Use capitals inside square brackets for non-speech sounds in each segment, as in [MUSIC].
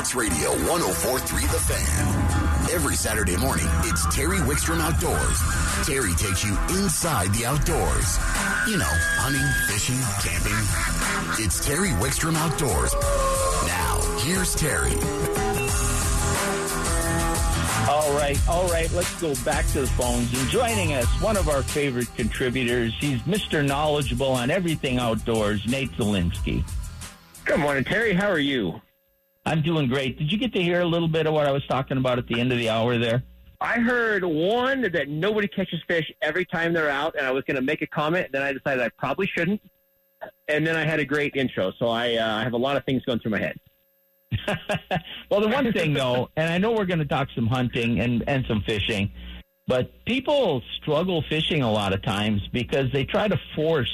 Sports Radio 1043 The Fan. Every Saturday morning, it's Terry Wickstrom Outdoors. Terry takes you inside the outdoors. You know, hunting, fishing, camping. It's Terry Wickstrom Outdoors. Now, here's Terry. All right, all right, let's go back to the phones. And joining us, one of our favorite contributors, he's Mr. Knowledgeable on everything outdoors, Nate Zelinsky. Good morning, Terry. How are you? I'm doing great. Did you get to hear a little bit of what I was talking about at the end of the hour there? I heard one that nobody catches fish every time they're out, and I was going to make a comment. Then I decided I probably shouldn't, and then I had a great intro. So I uh, have a lot of things going through my head. [LAUGHS] well, the one thing though, [LAUGHS] and I know we're going to talk some hunting and and some fishing, but people struggle fishing a lot of times because they try to force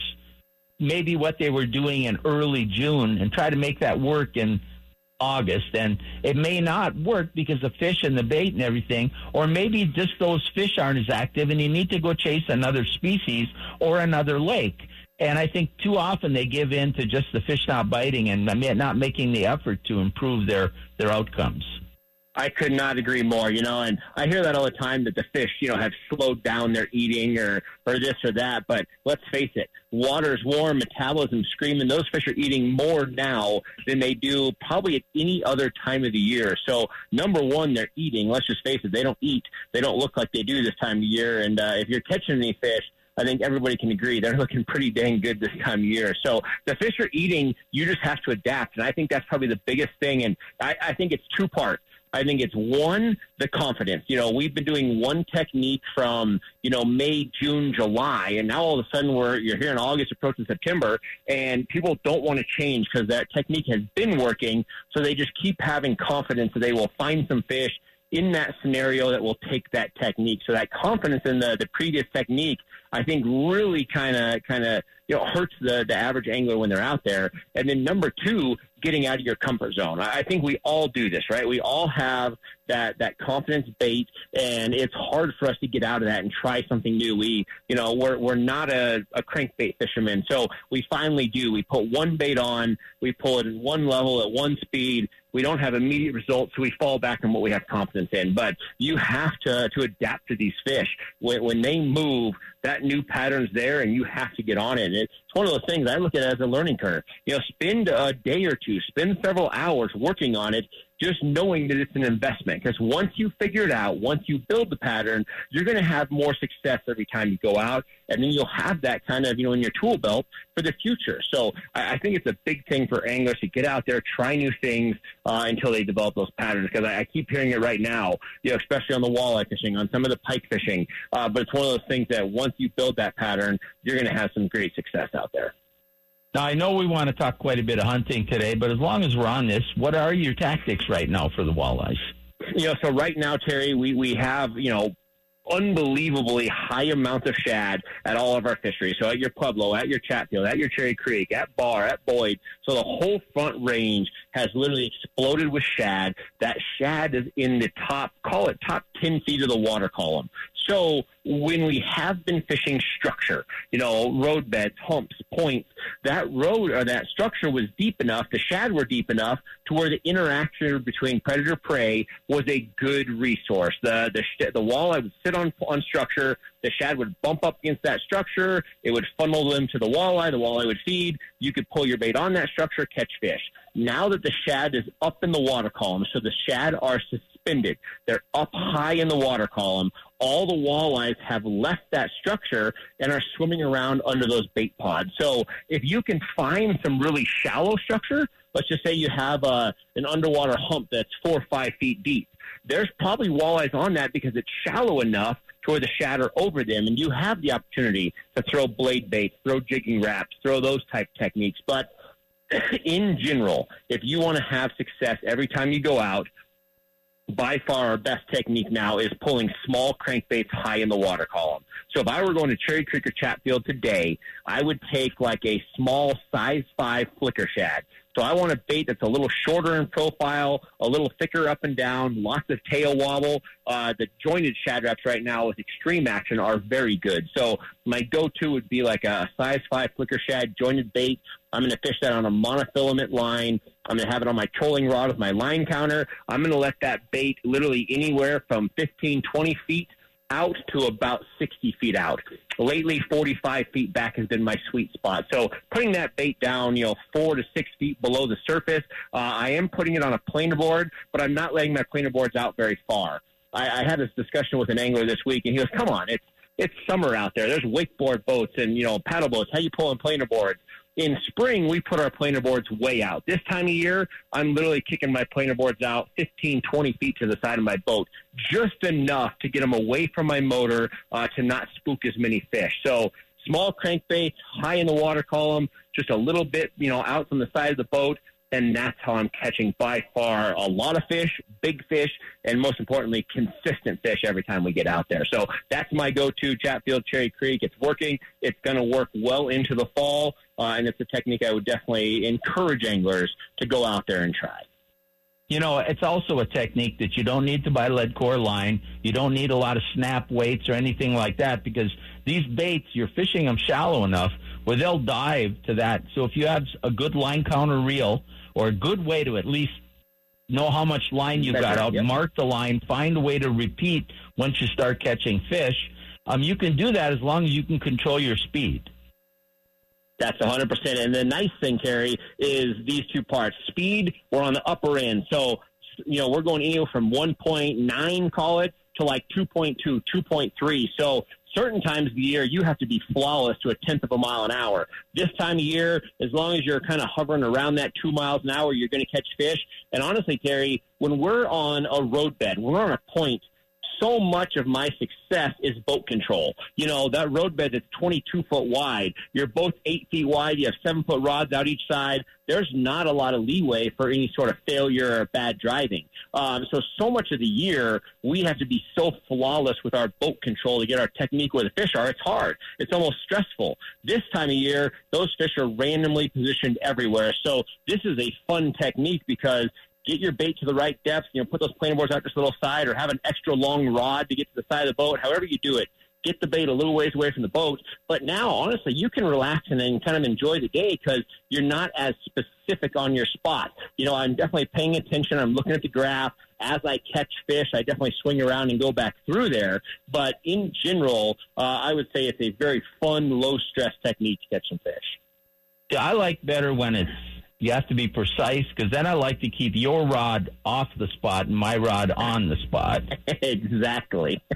maybe what they were doing in early June and try to make that work in August. And it may not work because the fish and the bait and everything, or maybe just those fish aren't as active and you need to go chase another species or another lake. And I think too often they give in to just the fish not biting and not making the effort to improve their, their outcomes. I could not agree more, you know, and I hear that all the time that the fish, you know, have slowed down their eating or, or this or that. But let's face it, water's warm, metabolism screaming. Those fish are eating more now than they do probably at any other time of the year. So number one, they're eating. Let's just face it, they don't eat. They don't look like they do this time of year. And uh, if you're catching any fish, I think everybody can agree they're looking pretty dang good this time of year. So the fish are eating. You just have to adapt, and I think that's probably the biggest thing. And I, I think it's two part. I think it's one, the confidence. You know, we've been doing one technique from, you know, May, June, July, and now all of a sudden we're, you're here in August, approaching September, and people don't want to change because that technique has been working. So they just keep having confidence that they will find some fish in that scenario that will take that technique. So that confidence in the, the previous technique, I think really kind of, kind of, you know, hurts the, the average angler when they're out there. And then number two, getting out of your comfort zone. I think we all do this, right? We all have that, that confidence bait and it's hard for us to get out of that and try something new. We, you know, we're, we're not a, a crankbait fisherman. So we finally do. We put one bait on, we pull it at one level at one speed. We don't have immediate results, so we fall back on what we have confidence in. But you have to, to adapt to these fish. When, when they move, that new pattern's there and you have to get on it. It's one of those things I look at as a learning curve. You know, spend a day or two, spend several hours working on it, just knowing that it's an investment. Because once you figure it out, once you build the pattern, you're going to have more success every time you go out, and then you'll have that kind of you know in your tool belt for the future. So I, I think it's a big thing for anglers to get out there, try new things uh, until they develop those patterns. Because I, I keep hearing it right now, you know, especially on the walleye fishing, on some of the pike fishing. Uh, but it's one of those things that once you build that pattern, you're going to have some great success out there. Now, I know we want to talk quite a bit of hunting today, but as long as we're on this, what are your tactics right now for the walleyes? You know, so right now, Terry, we, we have, you know, unbelievably high amounts of shad at all of our fisheries. So at your Pueblo, at your Chatfield, at your Cherry Creek, at Barr, at Boyd. So the whole front range has literally exploded with shad. That shad is in the top, call it top 10 feet of the water column. So when we have been fishing structure, you know, road beds, humps, points, that road or that structure was deep enough, the shad were deep enough to where the interaction between predator prey was a good resource. The the the walleye would sit on on structure, the shad would bump up against that structure, it would funnel them to the walleye, the walleye would feed, you could pull your bait on that structure, catch fish. Now that the shad is up in the water column, so the shad are suspended. They're up high in the water column. All the walleyes have left that structure and are swimming around under those bait pods. So if you can find some really shallow structure, let's just say you have a, uh, an underwater hump that's four or five feet deep. There's probably walleyes on that because it's shallow enough to where the are over them, and you have the opportunity to throw blade baits, throw jigging Raps, throw those type techniques. But [CLEARS THROAT] in general, if you want to have success every time you go out, by far our best technique now is pulling small crankbaits high in the water column. So if I were going to Cherry Creek or Chatfield today, I would take like a small size five flicker shad, So I want a bait that's a little shorter in profile, a little thicker up and down, lots of tail wobble. Uh, the jointed Shad Raps right now with extreme action are very good. So my go-to would be like a size five flicker shad jointed bait. I'm going to fish that on a monofilament line. I'm going to have it on my trolling rod with my line counter. I'm going to let that bait literally anywhere from 15, 20 feet out to about 60 feet out. Lately, 45 feet back has been my sweet spot. So putting that bait down, you know, four to six feet below the surface. Uh, I am putting it on a planer board, but I'm not letting my planer boards out very far. I, I had this discussion with an angler this week, and he goes, "Come on, it's it's summer out there. There's wakeboard boats and you know paddle boats. How you pulling planer boards?" In spring, we put our planer boards way out. This time of year, I'm literally kicking my planer boards out 15, 20 feet to the side of my boat, just enough to get them away from my motor uh, to not spook as many fish. So small crankbaits, high in the water column, just a little bit, you know, out from the side of the boat and that's how I'm catching by far a lot of fish, big fish, and most importantly, consistent fish every time we get out there. So that's my go-to Chatfield Cherry Creek. It's working. It's going to work well into the fall, uh, and it's a technique I would definitely encourage anglers to go out there and try. You know, it's also a technique that you don't need to buy lead core line. You don't need a lot of snap weights or anything like that because these baits, you're fishing them shallow enough where they'll dive to that. So if you have a good line counter reel or a good way to at least know how much line you got out, yep. mark the line, find a way to repeat once you start catching fish. Um, you can do that as long as you can control your speed. That's 100%. And the nice thing, Terry, is these two parts. Speed, we're on the upper end. So, you know, we're going anywhere from 1.9, call it, to like 2.2, 2.3. So certain times of the year, you have to be flawless to a tenth of a mile an hour. This time of year, as long as you're kind of hovering around that two miles an hour, you're going to catch fish. And honestly, Terry, when we're on a roadbed, when we're on a point, so much of my success is boat control. You know, that roadbed that's 22 foot wide. You're both eight feet wide. You have seven foot rods out each side. There's not a lot of leeway for any sort of failure or bad driving. Um, so, so much of the year, we have to be so flawless with our boat control to get our technique where the fish are. It's hard. It's almost stressful. This time of year, those fish are randomly positioned everywhere. So, this is a fun technique because get your bait to the right depth, you know, put those planer boards out just a little side or have an extra long rod to get to the side of the boat, however you do it. Get the bait a little ways away from the boat. But now, honestly, you can relax and then kind of enjoy the day because you're not as specific on your spot. You know, I'm definitely paying attention. I'm looking at the graph. As I catch fish, I definitely swing around and go back through there. But in general, uh, I would say it's a very fun, low stress technique to catch some fish. I like better when it's you have to be precise because then I like to keep your rod off the spot and my rod on the spot. [LAUGHS] exactly. [LAUGHS]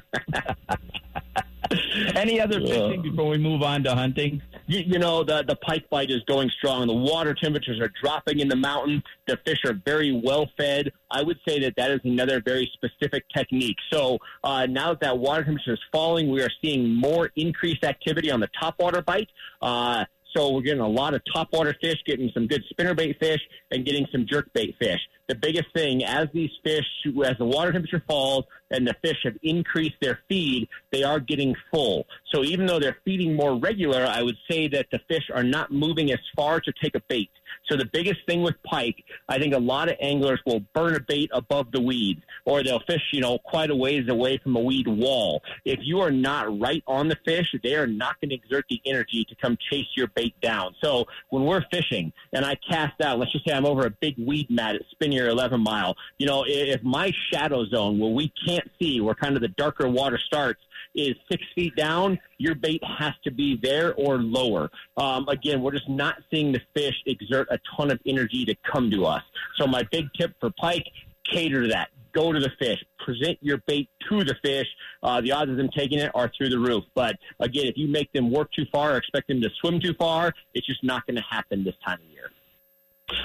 Any other fishing before we move on to hunting? You, you, know, the, the pike bite is going strong. The water temperatures are dropping in the mountain. The fish are very well fed. I would say that that is another very specific technique. So uh, now that that water temperature is falling, we are seeing more increased activity on the topwater bite. Uh, so we're getting a lot of topwater fish, getting some good spinnerbait fish, and getting some jerkbait fish. The biggest thing, as these fish, as the water temperature falls and the fish have increased their feed, they are getting full. So even though they're feeding more regular, I would say that the fish are not moving as far to take a bait. So the biggest thing with pike, I think a lot of anglers will burn a bait above the weeds, or they'll fish, you know, quite a ways away from a weed wall. If you are not right on the fish, they are not going to exert the energy to come chase your bait down. So when we're fishing and I cast out, let's just say I'm over a big weed mat at Spinney 11 Mile, you know, if my shadow zone where we can't see, where kind of the darker water starts, is six feet down, your bait has to be there or lower. Um, again, we're just not seeing the fish exert a ton of energy to come to us. So my big tip for pike, cater to that. Go to the fish. Present your bait to the fish. Uh, the odds of them taking it are through the roof. But again, if you make them work too far or expect them to swim too far, it's just not going to happen this time of year.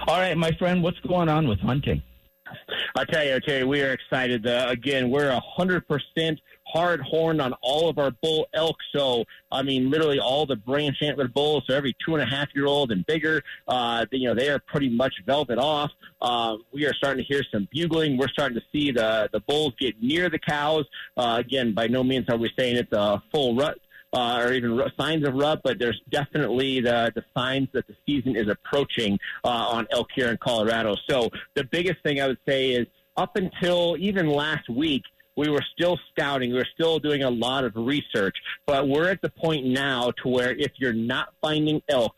All right, my friend, what's going on with hunting? I tell you, you, we are excited. Uh, again, we're a hundred percent hard horned on all of our bull elk. So, I mean, literally all the branch antler bulls. So every two and a half year old and bigger, uh, you know, they are pretty much velvet off. Uh, we are starting to hear some bugling. We're starting to see the the bulls get near the cows. Uh, again, by no means are we saying it's a full rut uh, or even signs of rut, but there's definitely the, the signs that the season is approaching uh, on elk here in Colorado. So the biggest thing I would say is up until even last week, we were still scouting. We were still doing a lot of research, but we're at the point now to where if you're not finding elk,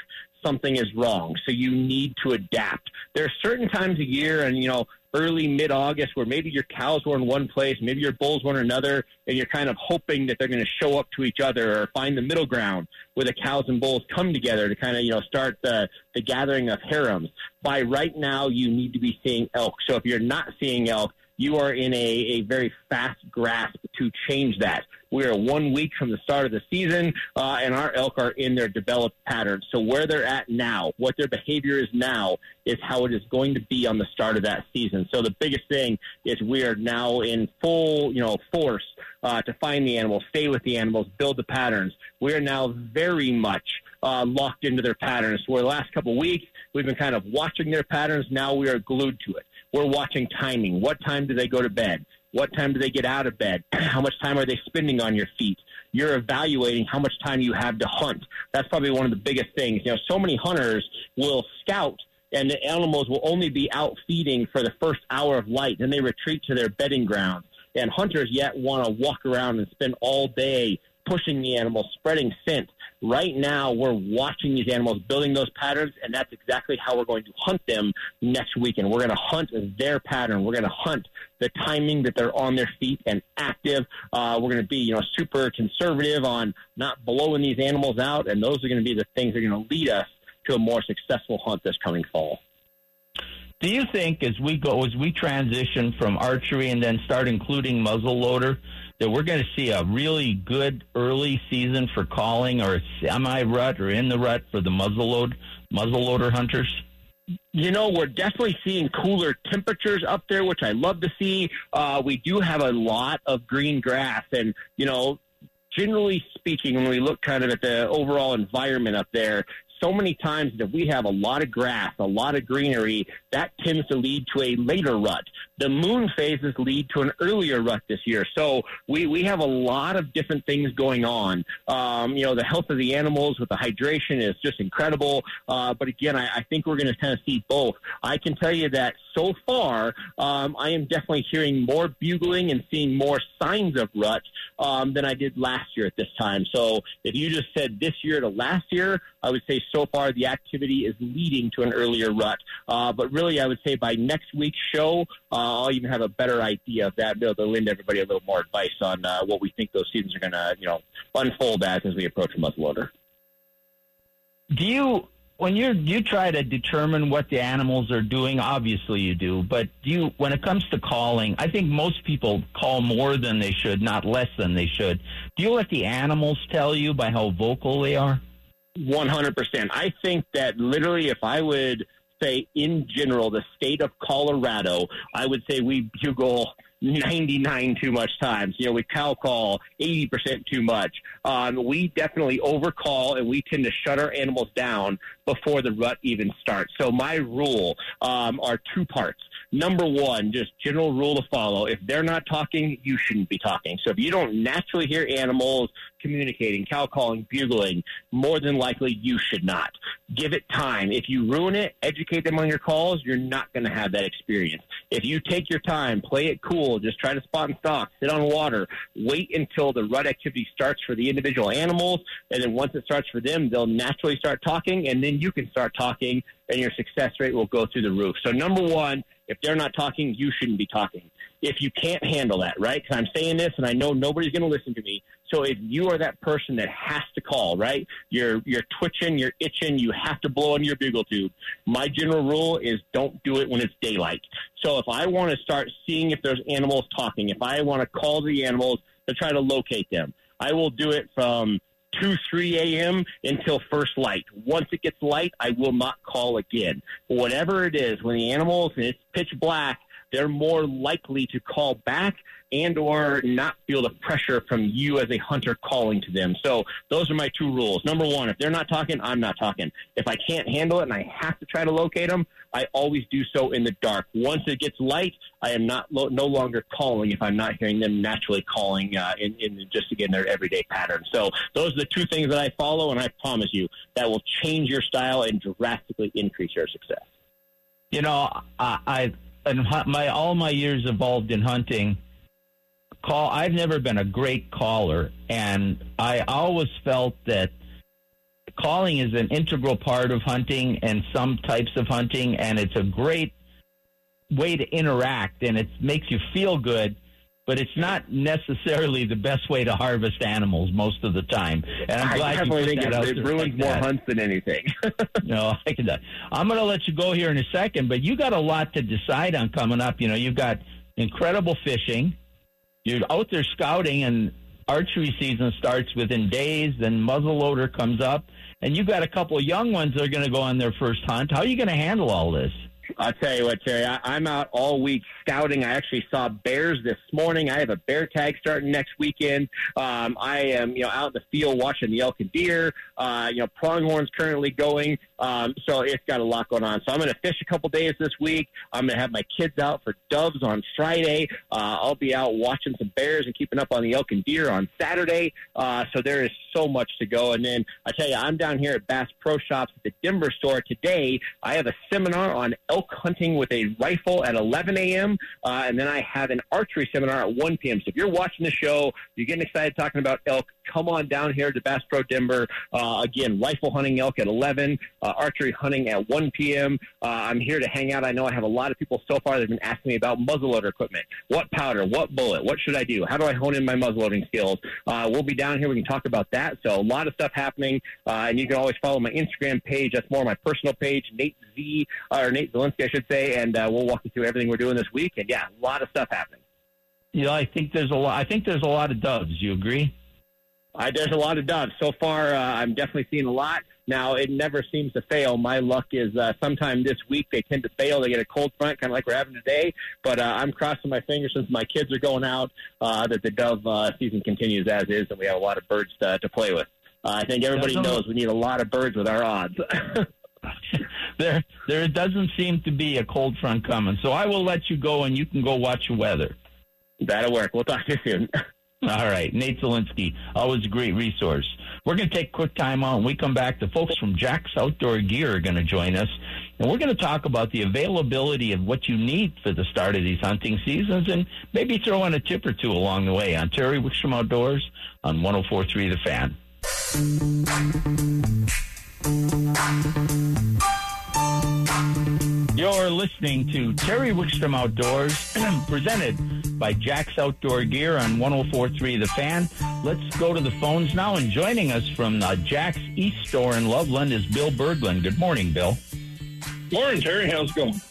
something is wrong. So you need to adapt. There are certain times a year, and you know, early mid August, where maybe your cows were in one place, maybe your bulls were in another, and you're kind of hoping that they're going to show up to each other or find the middle ground where the cows and bulls come together to kind of you know start the the gathering of harems. By right now, you need to be seeing elk. So if you're not seeing elk, you are in a, a very fast grasp to change that. We are one week from the start of the season, uh, and our elk are in their developed patterns. So where they're at now, what their behavior is now, is how it is going to be on the start of that season. So the biggest thing is we are now in full, you know, force uh, to find the animals, stay with the animals, build the patterns. We are now very much uh, locked into their patterns. Where the last couple of weeks we've been kind of watching their patterns, now we are glued to it. We're watching timing. What time do they go to bed? What time do they get out of bed? [CLEARS THROAT] how much time are they spending on your feet? You're evaluating how much time you have to hunt. That's probably one of the biggest things. You know, so many hunters will scout and the animals will only be out feeding for the first hour of light. Then they retreat to their bedding grounds. And hunters yet want to walk around and spend all day pushing the animals, spreading scent. Right now, we're watching these animals building those patterns, and that's exactly how we're going to hunt them next weekend. We're going to hunt their pattern. We're going to hunt the timing that they're on their feet and active. Uh, we're going to be, you know, super conservative on not blowing these animals out, and those are going to be the things that are going to lead us to a more successful hunt this coming fall. Do you think as we go, as we transition from archery and then start including muzzleloader, that we're going to see a really good early season for calling or semi rut or in the rut for the muzzleload muzzleloader hunters? You know, we're definitely seeing cooler temperatures up there, which I love to see. Uh, we do have a lot of green grass, and you know, generally speaking, when we look kind of at the overall environment up there, so many times that we have a lot of grass, a lot of greenery, that tends to lead to a later rut. The moon phases lead to an earlier rut this year. So we, we have a lot of different things going on. Um, you know, the health of the animals with the hydration is just incredible. Uh, but again, I, I think we're going to kind of see both. I can tell you that so far, um, I am definitely hearing more bugling and seeing more signs of rut um, than I did last year at this time. So if you just said this year to last year, I would say so far the activity is leading to an earlier rut. Uh, but really, I would say by next week's show, uh, I'll even have a better idea of that. Be able to lend everybody a little more advice on uh, what we think those seasons are going to, you know, unfold as as we approach a muzzleloader. Do you when you you try to determine what the animals are doing, obviously you do, but do you when it comes to calling, I think most people call more than they should, not less than they should. Do you let the animals tell you by how vocal they are? 100%. I think that literally if I would say in general the state of Colorado, I would say we bugle 99 too much times. You know, we cow call 80% too much. Um, we definitely overcall and we tend to shut our animals down before the rut even starts. So my rule um, are two parts. Number one, just general rule to follow. If they're not talking, you shouldn't be talking. So if you don't naturally hear animals communicating, cow calling, bugling, more than likely you should not. Give it time. If you ruin it, educate them on your calls, you're not going to have that experience. If you take your time, play it cool, just try to spot and stalk, sit on water, wait until the rut activity starts for the individual animals, and then once it starts for them, they'll naturally start talking, and then you can start talking, and your success rate will go through the roof. So number one, if they're not talking, you shouldn't be talking. If you can't handle that, right? Because I'm saying this and I know nobody's going to listen to me. So if you are that person that has to call, right? You're you're twitching, you're itching, you have to blow on your bugle tube. My general rule is don't do it when it's daylight. So if I want to start seeing if there's animals talking, if I want to call the animals to try to locate them, I will do it from 2, 3 a.m. until first light. Once it gets light, I will not call again. Whatever it is, when the animals and it's pitch black, they're more likely to call back and or not feel the pressure from you as a hunter calling to them. So those are my two rules. Number one, if they're not talking, I'm not talking. If I can't handle it and I have to try to locate them, I always do so in the dark. Once it gets light, I am not lo- no longer calling if I'm not hearing them naturally calling uh, in, in just again their everyday pattern. So those are the two things that I follow, and I promise you that will change your style and drastically increase your success. You know, I, I in my all my years involved in hunting, call. I've never been a great caller, and I always felt that calling is an integral part of hunting and some types of hunting, and it's a great way to interact, and it makes you feel good. But it's not necessarily the best way to harvest animals most of the time. And I'm glad I definitely you think it, that out it ruins like more that. hunts than anything. [LAUGHS] No, I can. I'm going to let you go here in a second, but you got a lot to decide on coming up. You know, you've got incredible fishing. You're out there scouting, and archery season starts within days. Then muzzleloader comes up, and you've got a couple of young ones that are going to go on their first hunt. How are you going to handle all this? I'll tell you what, Terry. I, I'm out all week scouting. I actually saw bears this morning. I have a bear tag starting next weekend. Um, I am, you know, out in the field watching the elk and deer. Uh, you know, pronghorns currently going. Um, so it's got a lot going on. So I'm going to fish a couple days this week. I'm going to have my kids out for doves on Friday. Uh, I'll be out watching some bears and keeping up on the elk and deer on Saturday. Uh, so there is so much to go. And then I tell you, I'm down here at Bass Pro Shops at the Denver store today. I have a seminar on elk hunting with a rifle at 11 a.m. Uh, and then I have an archery seminar at 1 p.m. So if you're watching the show, you're getting excited talking about elk, come on down here to Bass Pro Denver. Uh, again, rifle hunting elk at 11, uh, archery hunting at 1 p.m. Uh, I'm here to hang out. I know I have a lot of people so far that have been asking me about muzzleloader equipment. What powder? What bullet? What should I do? How do I hone in my muzzleloading skills? Uh, we'll be down here. We can talk about that. So a lot of stuff happening. Uh, and you can always follow my Instagram page. That's more my personal page, Nate Z, or Nate Zelinsky, I should say. And uh, we'll walk you through everything we're doing this week. And yeah, a lot of stuff happening. You know, I think there's a lot. I think there's a lot of doves. You agree? Uh, there's a lot of doves. So far, uh, I'm definitely seeing a lot. Now, it never seems to fail. My luck is uh, sometime this week they tend to fail. They get a cold front, kind of like we're having today. But uh, I'm crossing my fingers since my kids are going out uh, that the dove uh, season continues as is, and we have a lot of birds to, to play with. Uh, I think everybody Doesn't- knows we need a lot of birds with our odds. [LAUGHS] there, there doesn't seem to be a cold front coming. So I will let you go, and you can go watch the weather. That'll work. We'll talk to you soon. [LAUGHS] All right, Nate Zelinsky, always a great resource. We're going to take a quick time out. When we come back, the folks from Jax Outdoor Gear are going to join us, and we're going to talk about the availability of what you need for the start of these hunting seasons, and maybe throw in a tip or two along the way. On Terry Wickstrom Outdoors on 104.3 The Fan. You're listening to Terry Wickstrom Outdoors, [CLEARS THROAT] presented by Jax Outdoor Gear on 104.3 The Fan. Let's go to the phones now. And joining us from uh, Jax East Store in Loveland is Bill Berglind. Good morning, Bill. Morning, Terry. How's it going?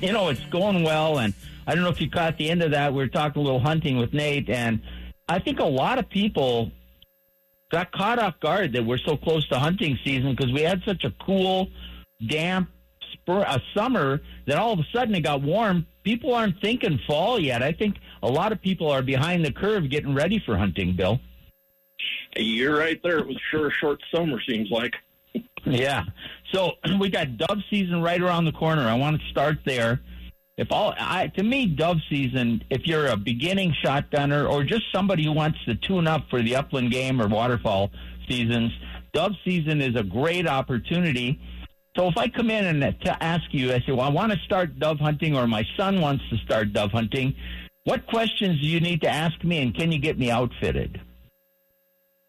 You know, it's going well. And I don't know if you caught the end of that. We were talking a little hunting with Nate. And I think a lot of people got caught off guard that we're so close to hunting season because we had such a cool, damp spur, a summer that all of a sudden it got warm. People aren't thinking fall yet. I think a lot of people are behind the curve getting ready for hunting, Bill. You're right there. It was sure a short summer, seems like. Yeah. So [CLEARS THROAT] we got dove season right around the corner. I want to start there. If all, I, to me, dove season, if you're a beginning shotgunner or just somebody who wants to tune up for the upland game or waterfowl seasons, dove season is a great opportunity. So if I come in and to ask you, I say, well, I want to start dove hunting or my son wants to start dove hunting, what questions do you need to ask me and can you get me outfitted?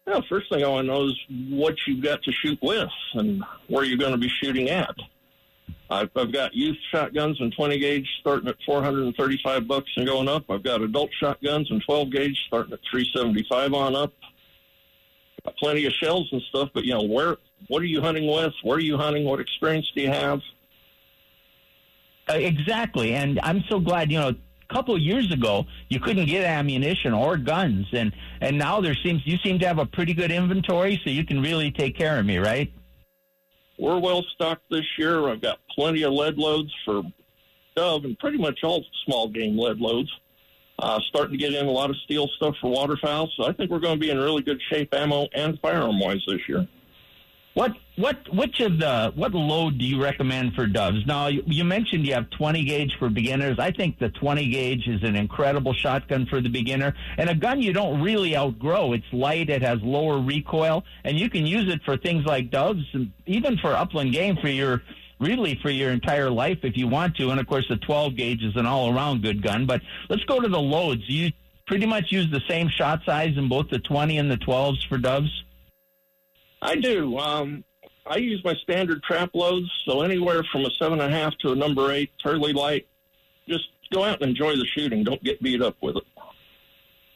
Well, first thing I want to know is what you've got to shoot with and where you're going to be shooting at. I've, I've got youth shotguns and 20 gauge starting at 435 bucks and going up. I've got adult shotguns and 12 gauge starting at 375 on up. Plenty of shells and stuff, but you know where? What are you hunting with? Where are you hunting? What experience do you have? Uh, exactly, and I'm so glad. You know, a couple of years ago, you couldn't get ammunition or guns, and and now there seems you seem to have a pretty good inventory, so you can really take care of me, right? We're well stocked this year. I've got plenty of lead loads for dove and pretty much all small game lead loads. Uh, starting to get in a lot of steel stuff for waterfowl. So I think we're going to be in really good shape ammo and firearm wise this year. What what which of the what load do you recommend for doves? Now you, you, mentioned you have 20 gauge for beginners. I think the 20 gauge is an incredible shotgun for the beginner and a gun you don't really outgrow. It's light, it has lower recoil, and you can use it for things like doves and even for upland game for your really for your entire life if you want to. And of course, the 12 gauge is an all around good gun. But let's go to the loads. You pretty much use the same shot size in both the 20 and the 12s for doves. I do. Um, I use my standard trap loads, so anywhere from a seven and a half to a number eight, fairly light. Just go out and enjoy the shooting. Don't get beat up with it.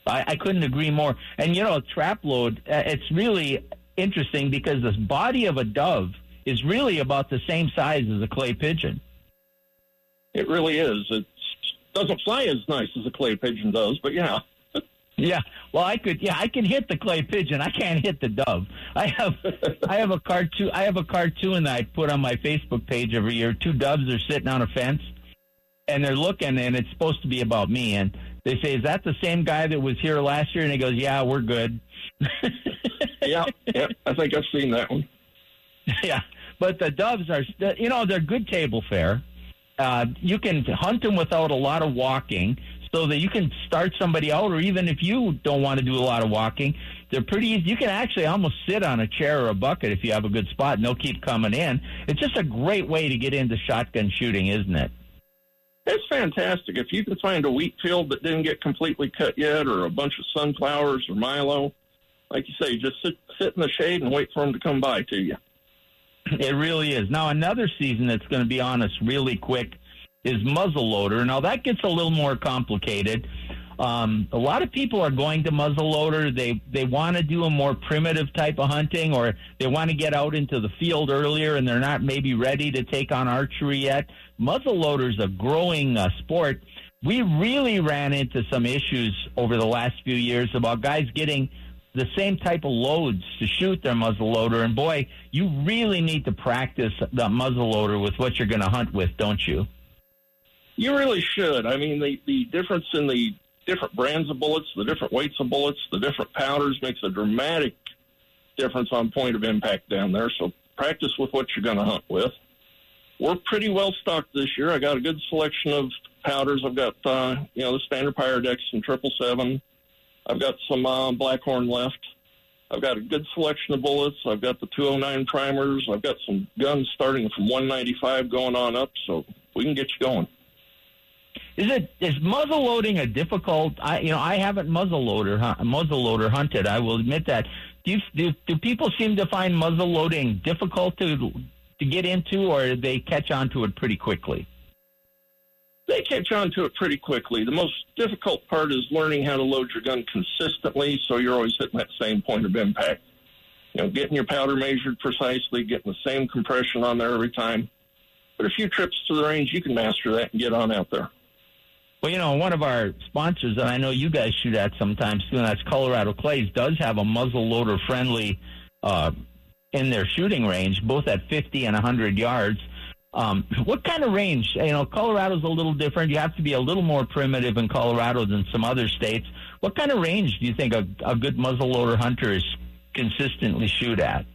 I, I couldn't agree more. And you know, trap load, uh, it's really interesting because the body of a dove is really about the same size as a clay pigeon. It really is. It doesn't fly as nice as a clay pigeon does, but yeah. [LAUGHS] Yeah, well, I could. Yeah, I can hit the clay pigeon. I can't hit the dove. I have, [LAUGHS] I have a cartoon. I have a cartoon that I put on my Facebook page every year. Two doves are sitting on a fence, and they're looking, and it's supposed to be about me. And they say, "Is that the same guy that was here last year?" And he goes, "Yeah, we're good." [LAUGHS] yeah, yeah, I think I've seen that one. [LAUGHS] Yeah, but the doves are, you know, they're good table fare. Uh, you can hunt them without a lot of walking so that you can start somebody out, or even if you don't want to do a lot of walking, they're pretty easy. You can actually almost sit on a chair or a bucket if you have a good spot, and they'll keep coming in. It's just a great way to get into shotgun shooting, isn't it? It's fantastic. If you can find a wheat field that didn't get completely cut yet, or a bunch of sunflowers or milo, like you say, just sit, sit in the shade and wait for them to come by to you. [CLEARS THROAT] It really is. Now, another season that's going to be on us really quick is muzzleloader. Now that gets a little more complicated. Um, a lot of people are going to muzzleloader. They they want to do a more primitive type of hunting, or they want to get out into the field earlier, and they're not maybe ready to take on archery yet. Muzzleloader is a growing uh, sport. We really ran into some issues over the last few years about guys getting the same type of loads to shoot their muzzleloader. And boy, you really need to practice the muzzleloader with what you're going to hunt with, don't you? You really should. I mean, the, the difference in the different brands of bullets, the different weights of bullets, the different powders makes a dramatic difference on point of impact down there. So practice with what you're going to hunt with. We're pretty well stocked this year. I got a good selection of powders. I've got, uh, you know, the standard Pyrodex and triple seven. I've got some uh, Blackhorn left. I've got a good selection of bullets. I've got the 209 primers. I've got some guns starting from 195 going on up, so we can get you going. Is it is muzzle loading a difficult? I you know I haven't muzzle loader muzzle loader hunted. I will admit that. Do, you, do do people seem to find muzzle loading difficult to to get into, or do they catch on to it pretty quickly? They catch on to it pretty quickly. The most difficult part is learning how to load your gun consistently, so you're always hitting that same point of impact. You know, getting your powder measured precisely, getting the same compression on there every time. But a few trips to the range, you can master that and get on out there. Well, you know, one of our sponsors that I know you guys shoot at sometimes too, and that's Colorado Clays, does have a muzzle loader friendly uh, in their shooting range, both at 50 and 100 yards. Um, [LAUGHS] what kind of range? You know, Colorado's a little different. You have to be a little more primitive in Colorado than some other states. What kind of range do you think a, a good muzzleloader hunter is consistently shoot at?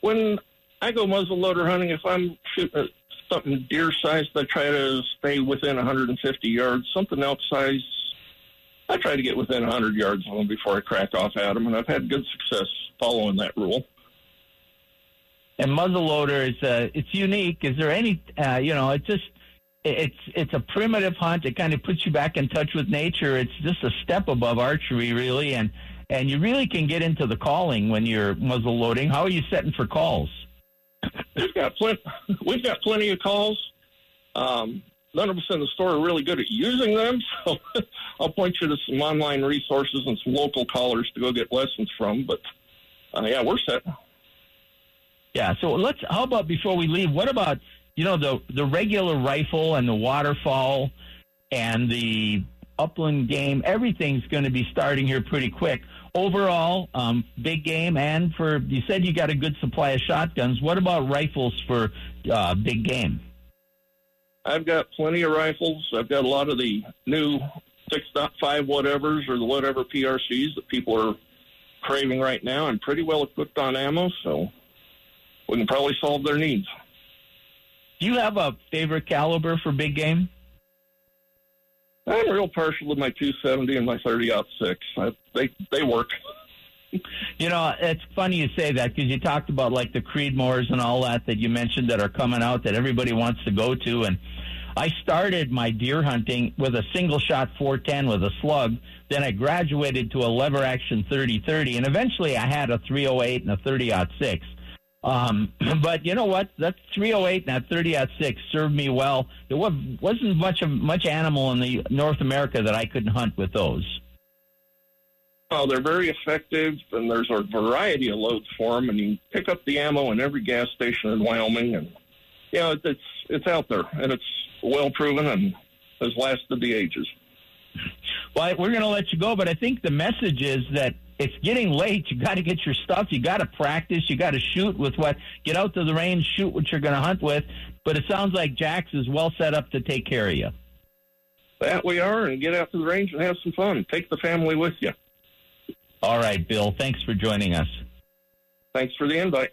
When I go muzzleloader hunting, if I'm shooting at something deer sized, I try to stay within 150 yards. Something else size, I try to get within 100 yards of them before I crack off at them, and I've had good success following that rule. And muzzleloader is uh, it's unique. Is there any uh, you know it's just it's it's a primitive hunt. It kind of puts you back in touch with nature. It's just a step above archery, really, and and you really can get into the calling when you're muzzle loading. How are you setting for calls? we've got plenty. We've got plenty of calls. Um, none of us in the store are really good at using them, [LAUGHS] so I'll point you to some online resources and some local callers to go get lessons from. But uh, yeah, we're set. Yeah. So let's. How about before we leave? What about you know the the regular rifle and the waterfowl and the upland game? Everything's going to be starting here pretty quick overall, um, big game, and for you said you got a good supply of shotguns. What about rifles for uh, big game? I've got plenty of rifles. I've got a lot of the new 6.5 whatevers or the whatever PRCs that people are craving right now and pretty well equipped on ammo, so we can probably solve their needs. Do you have a favorite caliber for big game? I'm real partial to my 270 and my 30 out six. I, they they work. You know, it's funny you say that because you talked about like the Creedmoors and all that that you mentioned that are coming out that everybody wants to go to. And I started my deer hunting with a single shot 410 with a slug. Then I graduated to a lever action 3030, and eventually I had a 308 and a 30 six. Um, [CLEARS THROAT] but you know what? That 308 and that 30 six served me well. There wasn't much of much animal in the North America that I couldn't hunt with those. Well, they're very effective, and there's a variety of loads for them, and you pick up the ammo in every gas station in Wyoming, and you know it's it's out there, and it's well proven and has lasted the ages. Well, we're going to let you go, but I think the message is that it's getting late. You got to get your stuff. You got to practice. You got to shoot with what. Get out to the range, shoot what you're going to hunt with. But it sounds like Jax is well set up to take care of you. That we are, and get out to the range and have some fun. Take the family with you. All right, Bill. Thanks for joining us. Thanks for the invite.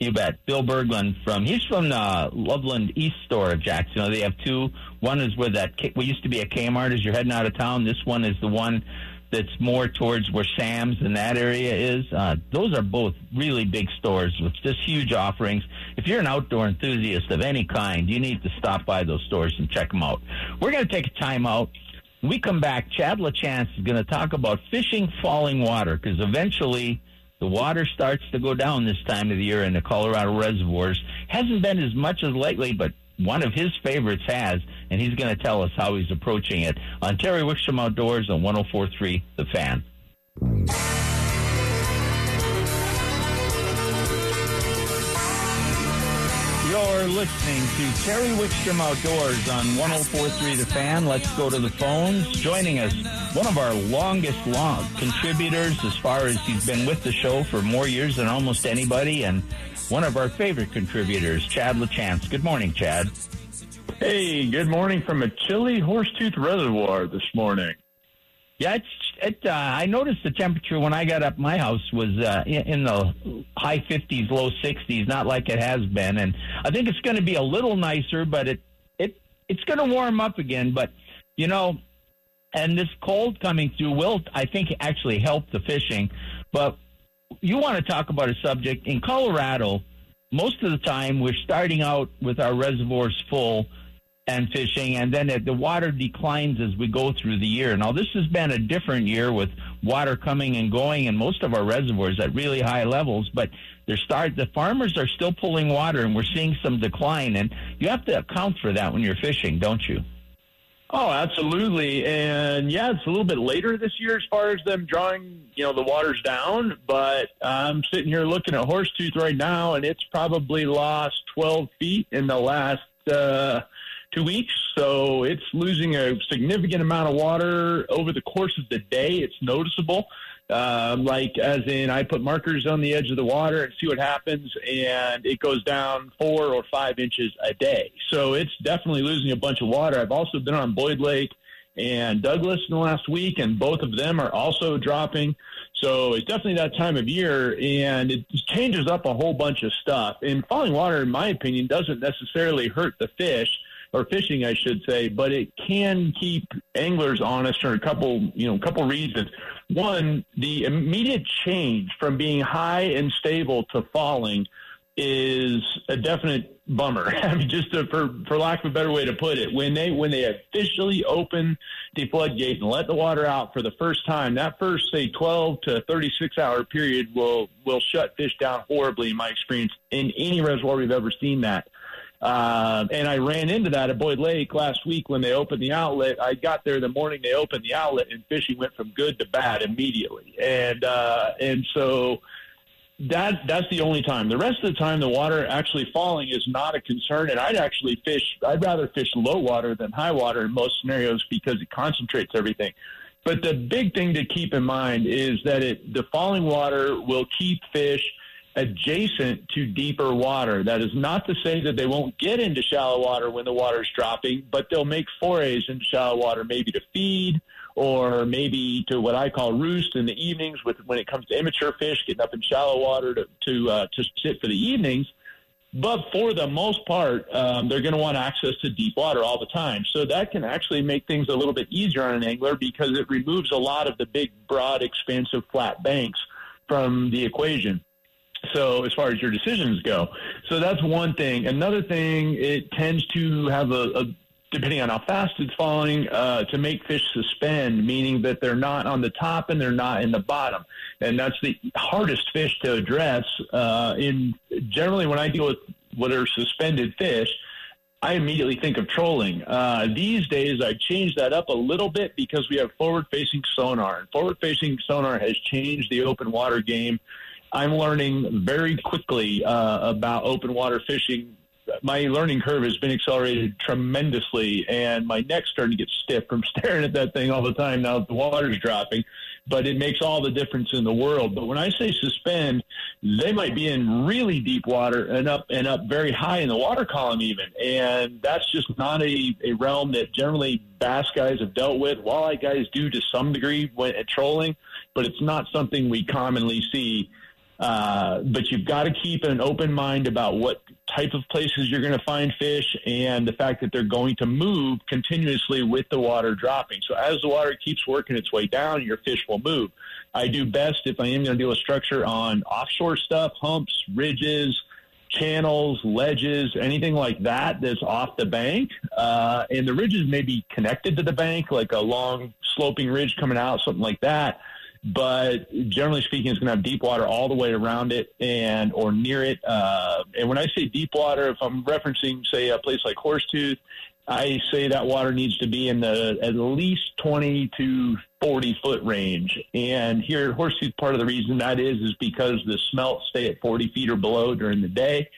You bet. Bill Berglind from he's from the Loveland East store of Jackson. You know, they have two. One is where that we used to be a Kmart as you're heading out of town. This one is the one that's more towards where Sam's in that area is. Uh, those are both really big stores with just huge offerings. If you're an outdoor enthusiast of any kind, you need to stop by those stores and check them out. We're going to take a time out. We come back, Chad LaChance is going to talk about fishing falling water because eventually the water starts to go down this time of the year in the Colorado reservoirs. Hasn't been as much as lately, but one of his favorites has, and he's going to tell us how he's approaching it on Terry Wickstrom Outdoors on 1043 The Fan. You're listening to Terry Wickstrom Outdoors on 1043 The Fan. Let's go to the phones. Joining us, one of our longest long contributors as far as he's been with the show for more years than almost anybody, and one of our favorite contributors, Chad LaChance. Good morning, Chad. Hey, good morning from a chilly Horsetooth Reservoir this morning. Yeah, it's, it, uh, I noticed the temperature when I got up my house was uh, in the high 50s, low 60s, not like it has been. And I think it's going to be a little nicer, but it, it it's going to warm up again. But, you know, and this cold coming through will, I think, actually help the fishing. But you want to talk about a subject in Colorado. Most of the time, we're starting out with our reservoirs full and fishing, and then the water declines as we go through the year. Now, this has been a different year with water coming and going in most of our reservoirs at really high levels, but they're start the farmers are still pulling water, and we're seeing some decline, and you have to account for that when you're fishing, don't you? Oh, absolutely. And yeah, it's a little bit later this year as far as them drawing, you know, the waters down. But I'm sitting here looking at Horsetooth right now, and it's probably lost 12 feet in the last uh, two weeks. So it's losing a significant amount of water over the course of the day. It's noticeable. Um, like as in, I put markers on the edge of the water and see what happens, and it goes down four or five inches a day. So it's definitely losing a bunch of water. I've also been on Boyd Lake and Douglas in the last week, and both of them are also dropping. So it's definitely that time of year, and it changes up a whole bunch of stuff. And falling water, in my opinion, doesn't necessarily hurt the fish or fishing, I should say, but it can keep anglers honest for a couple, you know, a couple reasons. One, the immediate change from being high and stable to falling is a definite bummer. [LAUGHS] I mean, just to, for for lack of a better way to put it, when they when they officially open the floodgate and let the water out for the first time, that first say twelve to thirty six hour period will will shut fish down horribly. In my experience, in any reservoir we've ever seen that. Uh, and I ran into that at Boyd Lake last week when they opened the outlet. I got there the morning they opened the outlet, and fishing went from good to bad immediately. And uh, and so that that's the only time. The rest of the time, the water actually falling is not a concern. And I'd actually fish. I'd rather fish low water than high water in most scenarios because it concentrates everything. But the big thing to keep in mind is that it the falling water will keep fish adjacent to deeper water. That is not to say that they won't get into shallow water when the water is dropping, but they'll make forays into shallow water, maybe to feed or maybe to what I call roost in the evenings. With when it comes to immature fish, getting up in shallow water to to uh, to sit for the evenings. But for the most part, um, they're going to want access to deep water all the time. So that can actually make things a little bit easier on an angler because it removes a lot of the big, broad, expansive, flat banks from the equation. So as far as your decisions go, so that's one thing. Another thing, it tends to have a, a depending on how fast it's falling, uh, to make fish suspend, meaning that they're not on the top and they're not in the bottom, and that's the hardest fish to address. Uh, in generally, when I deal with what are suspended fish, I immediately think of trolling. Uh, these days, I changed that up a little bit because we have forward-facing sonar, and forward-facing sonar has changed the open water game I'm learning very quickly uh, about open water fishing. My learning curve has been accelerated tremendously, and my neck's starting to get stiff from [LAUGHS] staring at that thing all the time now that the water's dropping. But it makes all the difference in the world. But when I say suspend, they might be in really deep water and up and up very high in the water column, even. And that's just not a, a realm that generally bass guys have dealt with. Walleye guys do to some degree when at trolling, but it's not something we commonly see uh, but you've got to keep an open mind about what type of places you're going to find fish and the fact that they're going to move continuously with the water dropping. So as the water keeps working its way down, your fish will move. I do best if I am going to deal with structure on offshore stuff, humps, ridges, channels, ledges, anything like that that's off the bank. Uh, and the ridges may be connected to the bank, like a long sloping ridge coming out, something like that but generally speaking, it's going to have deep water all the way around it and or near it. Uh, and when I say deep water, if I'm referencing, say, a place like Horsetooth, I say that water needs to be in the at least 20 to 40 foot range. And here at Horsetooth, part of the reason that is is because the smelts stay at 40 feet or below during the day.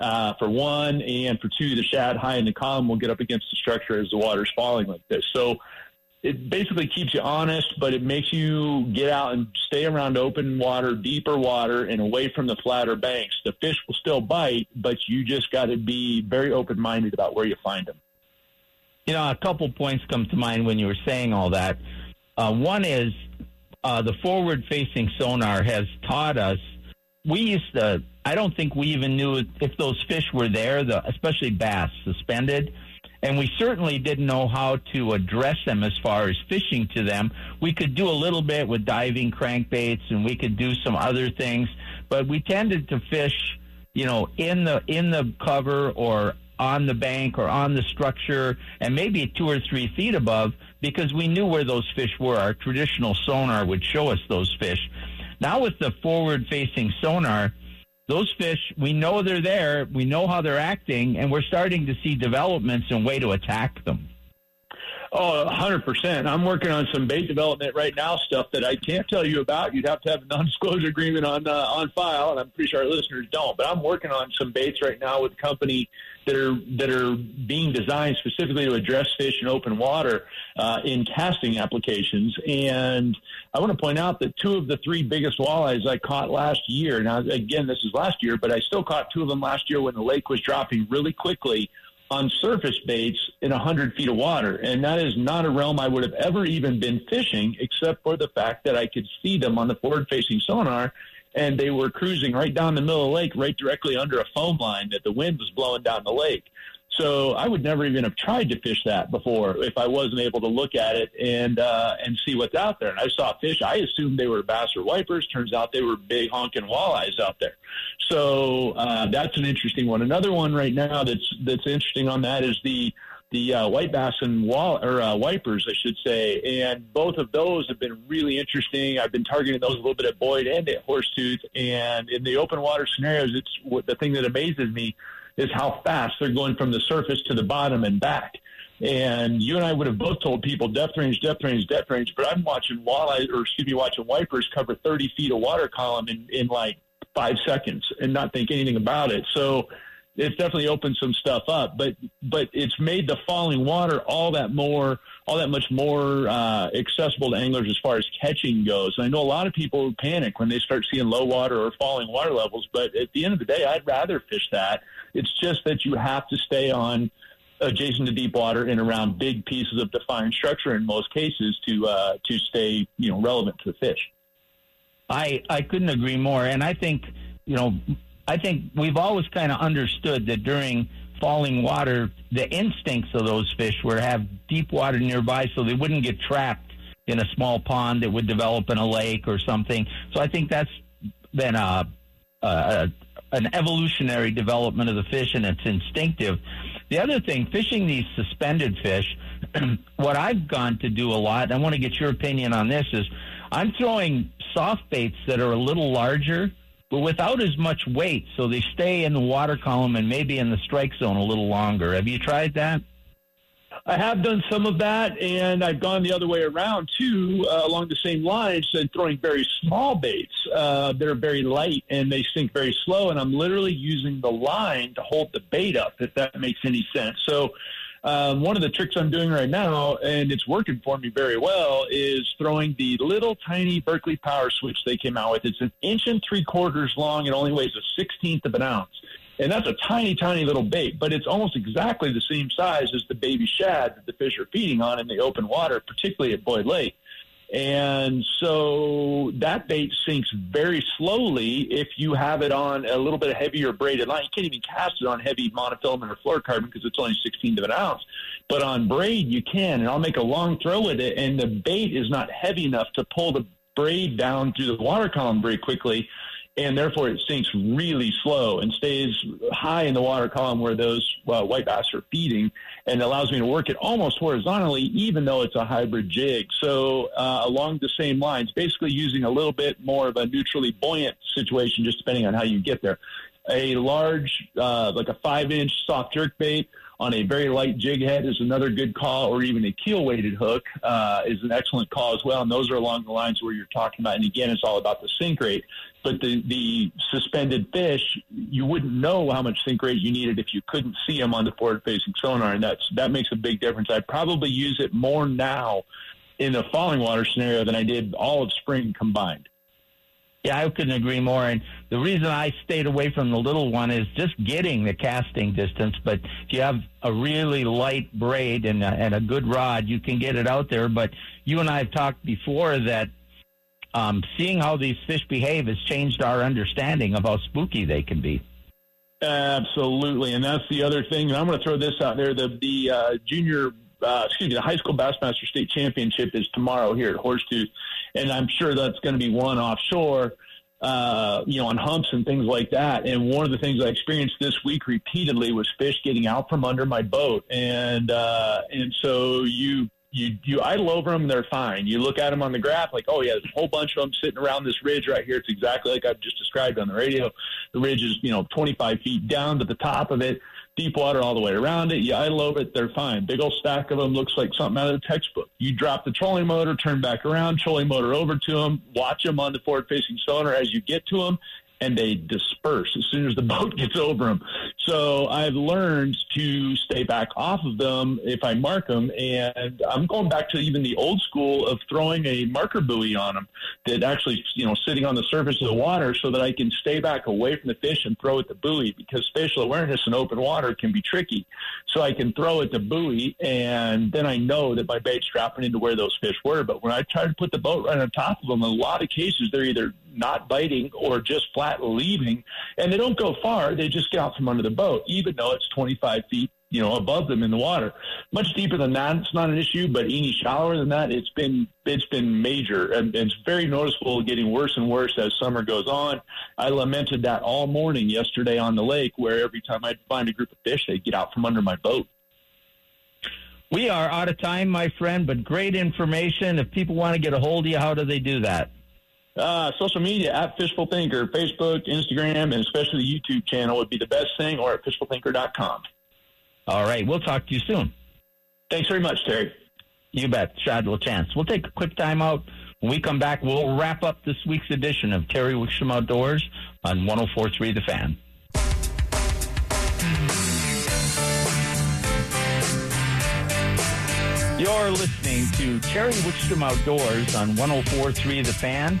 Uh, for one, and for two, the shad high in the column will get up against the structure as the water's falling like this. So it basically keeps you honest, but it makes you get out and stay around open water, deeper water, and away from the flatter banks. The fish will still bite, but you just got to be very open minded about where you find them. You know, a couple points come to mind when you were saying all that. Uh, one is uh, the forward facing sonar has taught us. We used to, I don't think we even knew if those fish were there, the, especially bass suspended and we certainly didn't know how to address them as far as fishing to them. We could do a little bit with diving crankbaits, and we could do some other things, but we tended to fish, you know, in the in the cover or on the bank or on the structure, and maybe two or three feet above, because we knew where those fish were. Our traditional sonar would show us those fish. Now with the forward-facing sonar those fish, we know they're there, we know how they're acting, and we're starting to see developments and way to attack them. Oh, 100%. I'm working on some bait development right now, stuff that I can't tell you about. You'd have to have a non-disclosure agreement on uh, on file, and I'm pretty sure our listeners don't. But I'm working on some baits right now with a company that are that are being designed specifically to address fish in open water uh, in casting applications. And I want to point out that two of the three biggest walleyes I caught last year. Now, again, this is last year, but I still caught two of them last year when the lake was dropping really quickly on surface baits in 100 feet of water. And that is not a realm I would have ever even been fishing, except for the fact that I could see them on the forward facing sonar. And they were cruising right down the middle of the lake, right directly under a foam line that the wind was blowing down the lake. So I would never even have tried to fish that before if I wasn't able to look at it and uh, and see what's out there. And I saw fish. I assumed they were bass or wipers. Turns out they were big honking walleyes out there. So uh, that's an interesting one. Another one right now that's that's interesting on that is the the uh, white bass and wall or uh, wipers, I should say, and both of those have been really interesting. I've been targeting those a little bit at Boyd and at Horsetooth, and in the open water scenarios, it's what the thing that amazes me is how fast they're going from the surface to the bottom and back. And you and I would have both told people depth range, depth range, depth range, but I'm watching walleye, or excuse me, watching wipers cover 30 feet of water column in, in like five seconds and not think anything about it. So it's definitely opened some stuff up, but but it's made the falling water all that more, all that much more uh, accessible to anglers as far as catching goes. And I know a lot of people panic when they start seeing low water or falling water levels, but at the end of the day, I'd rather fish that. It's just that you have to stay on adjacent to deep water and around big pieces of defined structure in most cases to uh, to stay you know relevant to the fish. I I couldn't agree more, and I think you know I think we've always kind of understood that during falling water, the instincts of those fish were to have deep water nearby so they wouldn't get trapped in a small pond that would develop in a lake or something. So I think that's been a, a an evolutionary development of the fish, and it's instinctive. The other thing, fishing these suspended fish, [CLEARS THROAT] what I've gone to do a lot, and I want to get your opinion on this, is I'm throwing soft baits that are a little larger but without as much weight, so they stay in the water column and maybe in the strike zone a little longer. Have you tried that? I have done some of that, and I've gone the other way around too, uh, along the same lines, and throwing very small baits uh, that are very light and they sink very slow. And I'm literally using the line to hold the bait up, if that makes any sense. So um, one of the tricks I'm doing right now, and it's working for me very well, is throwing the little tiny Berkley Power Switch they came out with. It's an inch and three quarters long. It only weighs a sixteenth of an ounce. And that's a tiny, tiny little bait, but it's almost exactly the same size as the baby shad that the fish are feeding on in the open water, particularly at Boyd Lake. And so that bait sinks very slowly if you have it on a little bit of heavier braided line. You can't even cast it on heavy monofilament or fluorocarbon because it's only 16th of an ounce. But on braid, you can. And I'll make a long throw with it, and the bait is not heavy enough to pull the braid down through the water column very quickly and therefore it sinks really slow and stays high in the water column where those uh, white bass are feeding and allows me to work it almost horizontally even though it's a hybrid jig. So uh, along the same lines basically using a little bit more of a neutrally buoyant situation just depending on how you get there. A large uh, like a five inch soft jerk bait on a very light jig head is another good call, or even a keel weighted hook uh, is an excellent call as well. And those are along the lines where you're talking about. And again, it's all about the sink rate. But the, the suspended fish, you wouldn't know how much sink rate you needed if you couldn't see them on the forward facing sonar. And that's, that makes a big difference. I'd probably use it more now in a falling water scenario than I did all of spring combined. Yeah, I couldn't agree more. And the reason I stayed away from the little one is just getting the casting distance. But if you have a really light braid and a, and a good rod, you can get it out there. But you and I have talked before that um, seeing how these fish behave has changed our understanding of how spooky they can be. Absolutely, and that's the other thing. And I'm going to throw this out there: the the uh, junior, uh, excuse me, the high school bassmaster state championship is tomorrow here at Horsetooth, and I'm sure that's going to be one offshore. Uh, you know, on humps and things like that. And one of the things I experienced this week repeatedly was fish getting out from under my boat, and uh, and so you you you idle over them, they're fine. You look at them on the graph, like, oh yeah, there's a whole bunch of them sitting around this ridge right here. It's exactly like I've just described on the radio. The ridge is you know 25 feet down to the top of it, deep water all the way around it. You idle over it, they're fine. Big old stack of them looks like something out of the textbook. You drop the trolling motor, turn back around, trolling motor over to them, watch them on the forward facing sonar as you get to them, and they disperse as soon as the [LAUGHS] boat gets over them. So I've learned to stay back off of them if I mark them. And I'm going back to even the old school of throwing a marker buoy on them that actually, you know, sitting on the surface of the water so that I can stay back away from the fish and throw at the buoy because spatial awareness in open water can be tricky. So I can throw at the buoy and then I know that my bait's dropping into where those fish were. But when I try to put the boat right on top of them, in a lot of cases, they're either not biting or just flat leaving. And they don't go far. They just get out from under the boat, even though it's 25 feet, you know, above them in the water. Much deeper than that, it's not an issue, but any shallower than that, it's been, it's been major. And, and it's very noticeable getting worse and worse as summer goes on. I lamented that all morning yesterday on the lake where every time I'd find a group of fish, they'd get out from under my boat. We are out of time, my friend, but great information. If people want to get a hold of you, how do they do that? Uh, social media at Fishful Thinker, Facebook, Instagram, and especially the YouTube channel would be the best thing, or at fishfulthinker.com. All right. We'll talk to you soon. Thanks very much, Terry. You bet. Shad chance. We'll take a quick time out. When we come back, we'll wrap up this week's edition of Terry Wickstrom Outdoors on 1043 The Fan. You're listening to Terry Wickstrom Outdoors on 104.3 The Fan.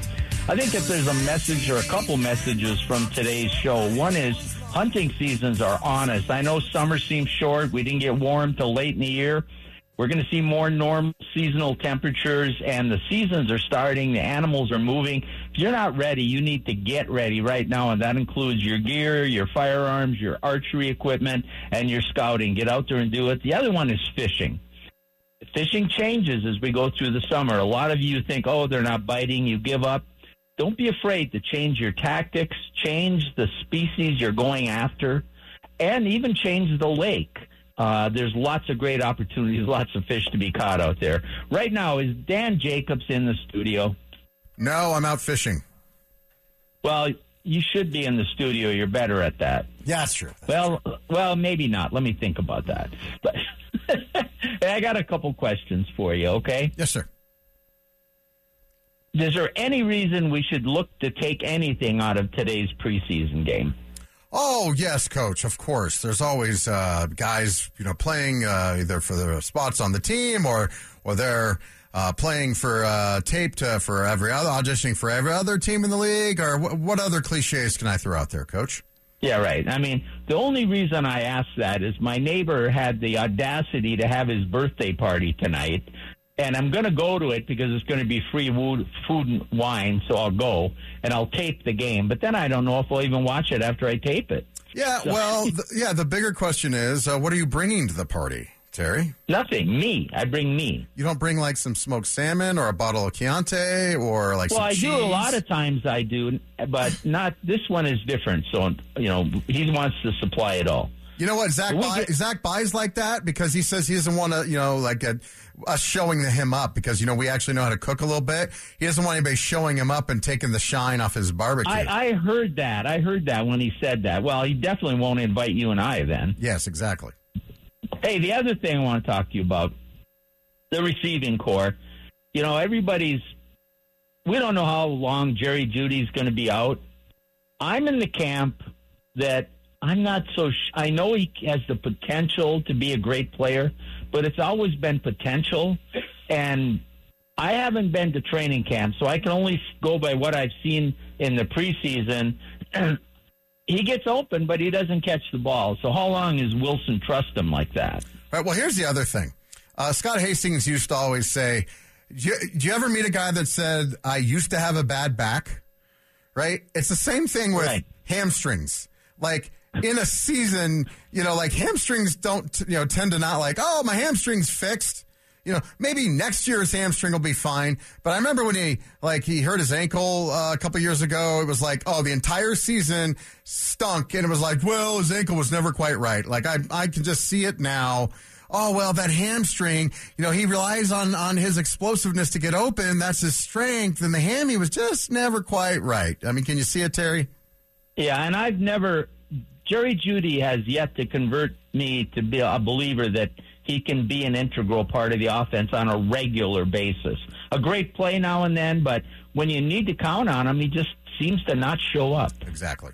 I think if there's a message or a couple messages from today's show, one is hunting seasons are on us. I know summer seems short. We didn't get warm till late in the year. We're going to see more normal seasonal temperatures and the seasons are starting. The animals are moving. If you're not ready, you need to get ready right now. And that includes your gear, your firearms, your archery equipment, and your scouting. Get out there and do it. The other one is fishing. Fishing changes as we go through the summer. A lot of you think, oh, they're not biting. You give up. Don't be afraid to change your tactics, change the species you're going after, and even change the lake. Uh, there's lots of great opportunities, [LAUGHS] lots of fish to be caught out there. Right now, is Dan Jacobs in the studio? No, I'm out fishing. Well, you should be in the studio. You're better at that. Yeah, that's true. Well, well, maybe not. Let me think about that. [LAUGHS] But [LAUGHS] I got a couple questions for you. Okay. Yes, sir. Is there any reason we should look to take anything out of today's preseason game? Oh yes, coach. Of course. There's always uh, guys, you know, playing uh, either for the spots on the team or or they're uh, playing for uh, tape to, for every other auditioning for every other team in the league. Or wh- what other cliches can I throw out there, coach? Yeah, right. I mean, the only reason I asked that is my neighbor had the audacity to have his birthday party tonight, and I'm going to go to it because it's going to be free food, food and wine. So I'll go and I'll tape the game. But then I don't know if I'll even watch it after I tape it. Yeah. So- Well, [LAUGHS] th- yeah. The bigger question is, uh, what are you bringing to the party, Terry? Nothing. Me. I bring me. You don't bring like some smoked salmon or a bottle of Chianti or like Well, I cheese? do a lot of times. I do, but not this one is different. So you know, he wants to supply it all. You know what? Zach buy, get- Zach buys like that because he says he doesn't want to, you know, like uh us showing him up because you know we actually know how to cook a little bit. He doesn't want anybody showing him up and taking the shine off his barbecue. I, I heard that. I heard that when he said that. Well, he definitely won't invite you and I then. yes, exactly. Hey, the other thing I want to talk to you about the receiving corps. You know, everybody's. We don't know how long Jerry Jeudy's going to be out. I'm in the camp that I'm not so. Sh- I know he has the potential to be a great player, but it's always been potential, and I haven't been to training camp, so I can only go by what I've seen in the preseason. [CLEARS THROAT] he gets open, but he doesn't catch the ball. So how long is Wilson trust him like that? All right. Well, here's the other thing. Uh, Scott Hastings used to always say, do you, "Do you ever meet a guy that said I used to have a bad back?" Right. It's the same thing with Right. hamstrings. Like in a season, you know, like hamstrings don't, you know, tend to not like, oh, my hamstring's fixed. You know, maybe next year's hamstring will be fine. But I remember when he, like, he hurt his ankle uh, a couple years ago. It was like, oh, the entire season stunk. And it was like, well, his ankle was never quite right. Like, I, I can just see it now. Oh, well, that hamstring, you know, he relies on, on his explosiveness to get open. That's his strength. And the hammy was just never quite right. I mean, can you see it, Terry? Yeah, and I've never. Jerry Jeudy has yet to convert me to be a believer that he can be an integral part of the offense on a regular basis. A great play now and then, but when you need to count on him, he just seems to not show up. Exactly.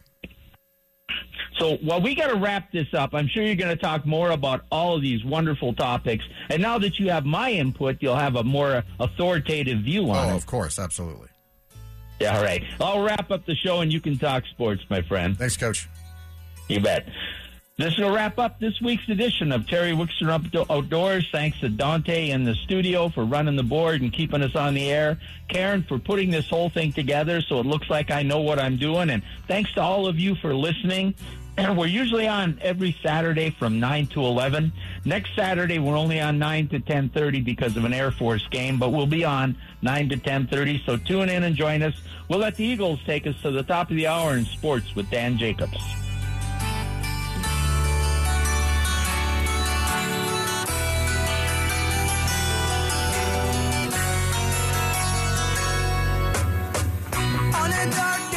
So, well, we got to wrap this up. I'm sure you're going to talk more about all of these wonderful topics. And now that you have my input, you'll have a more authoritative view on it. Oh, it. of course. Absolutely. Yeah, all right. I'll wrap up the show and you can talk sports, my friend. Thanks, coach. You bet. This will wrap up this week's edition of Terry Wickstrom Outdoors. Thanks to Dante in the studio for running the board and keeping us on the air. Karen for putting this whole thing together so it looks like I know what I'm doing. And thanks to all of you for listening. [CLEARS THROAT] We're usually on every Saturday from 9 to 11. Next Saturday, we're only on 9 to 10.30 because of an Air Force game, but we'll be on 9 to 10.30. So tune in and join us. We'll let the Eagles take us to the top of the hour in sports with Dan Jacobs. The dark.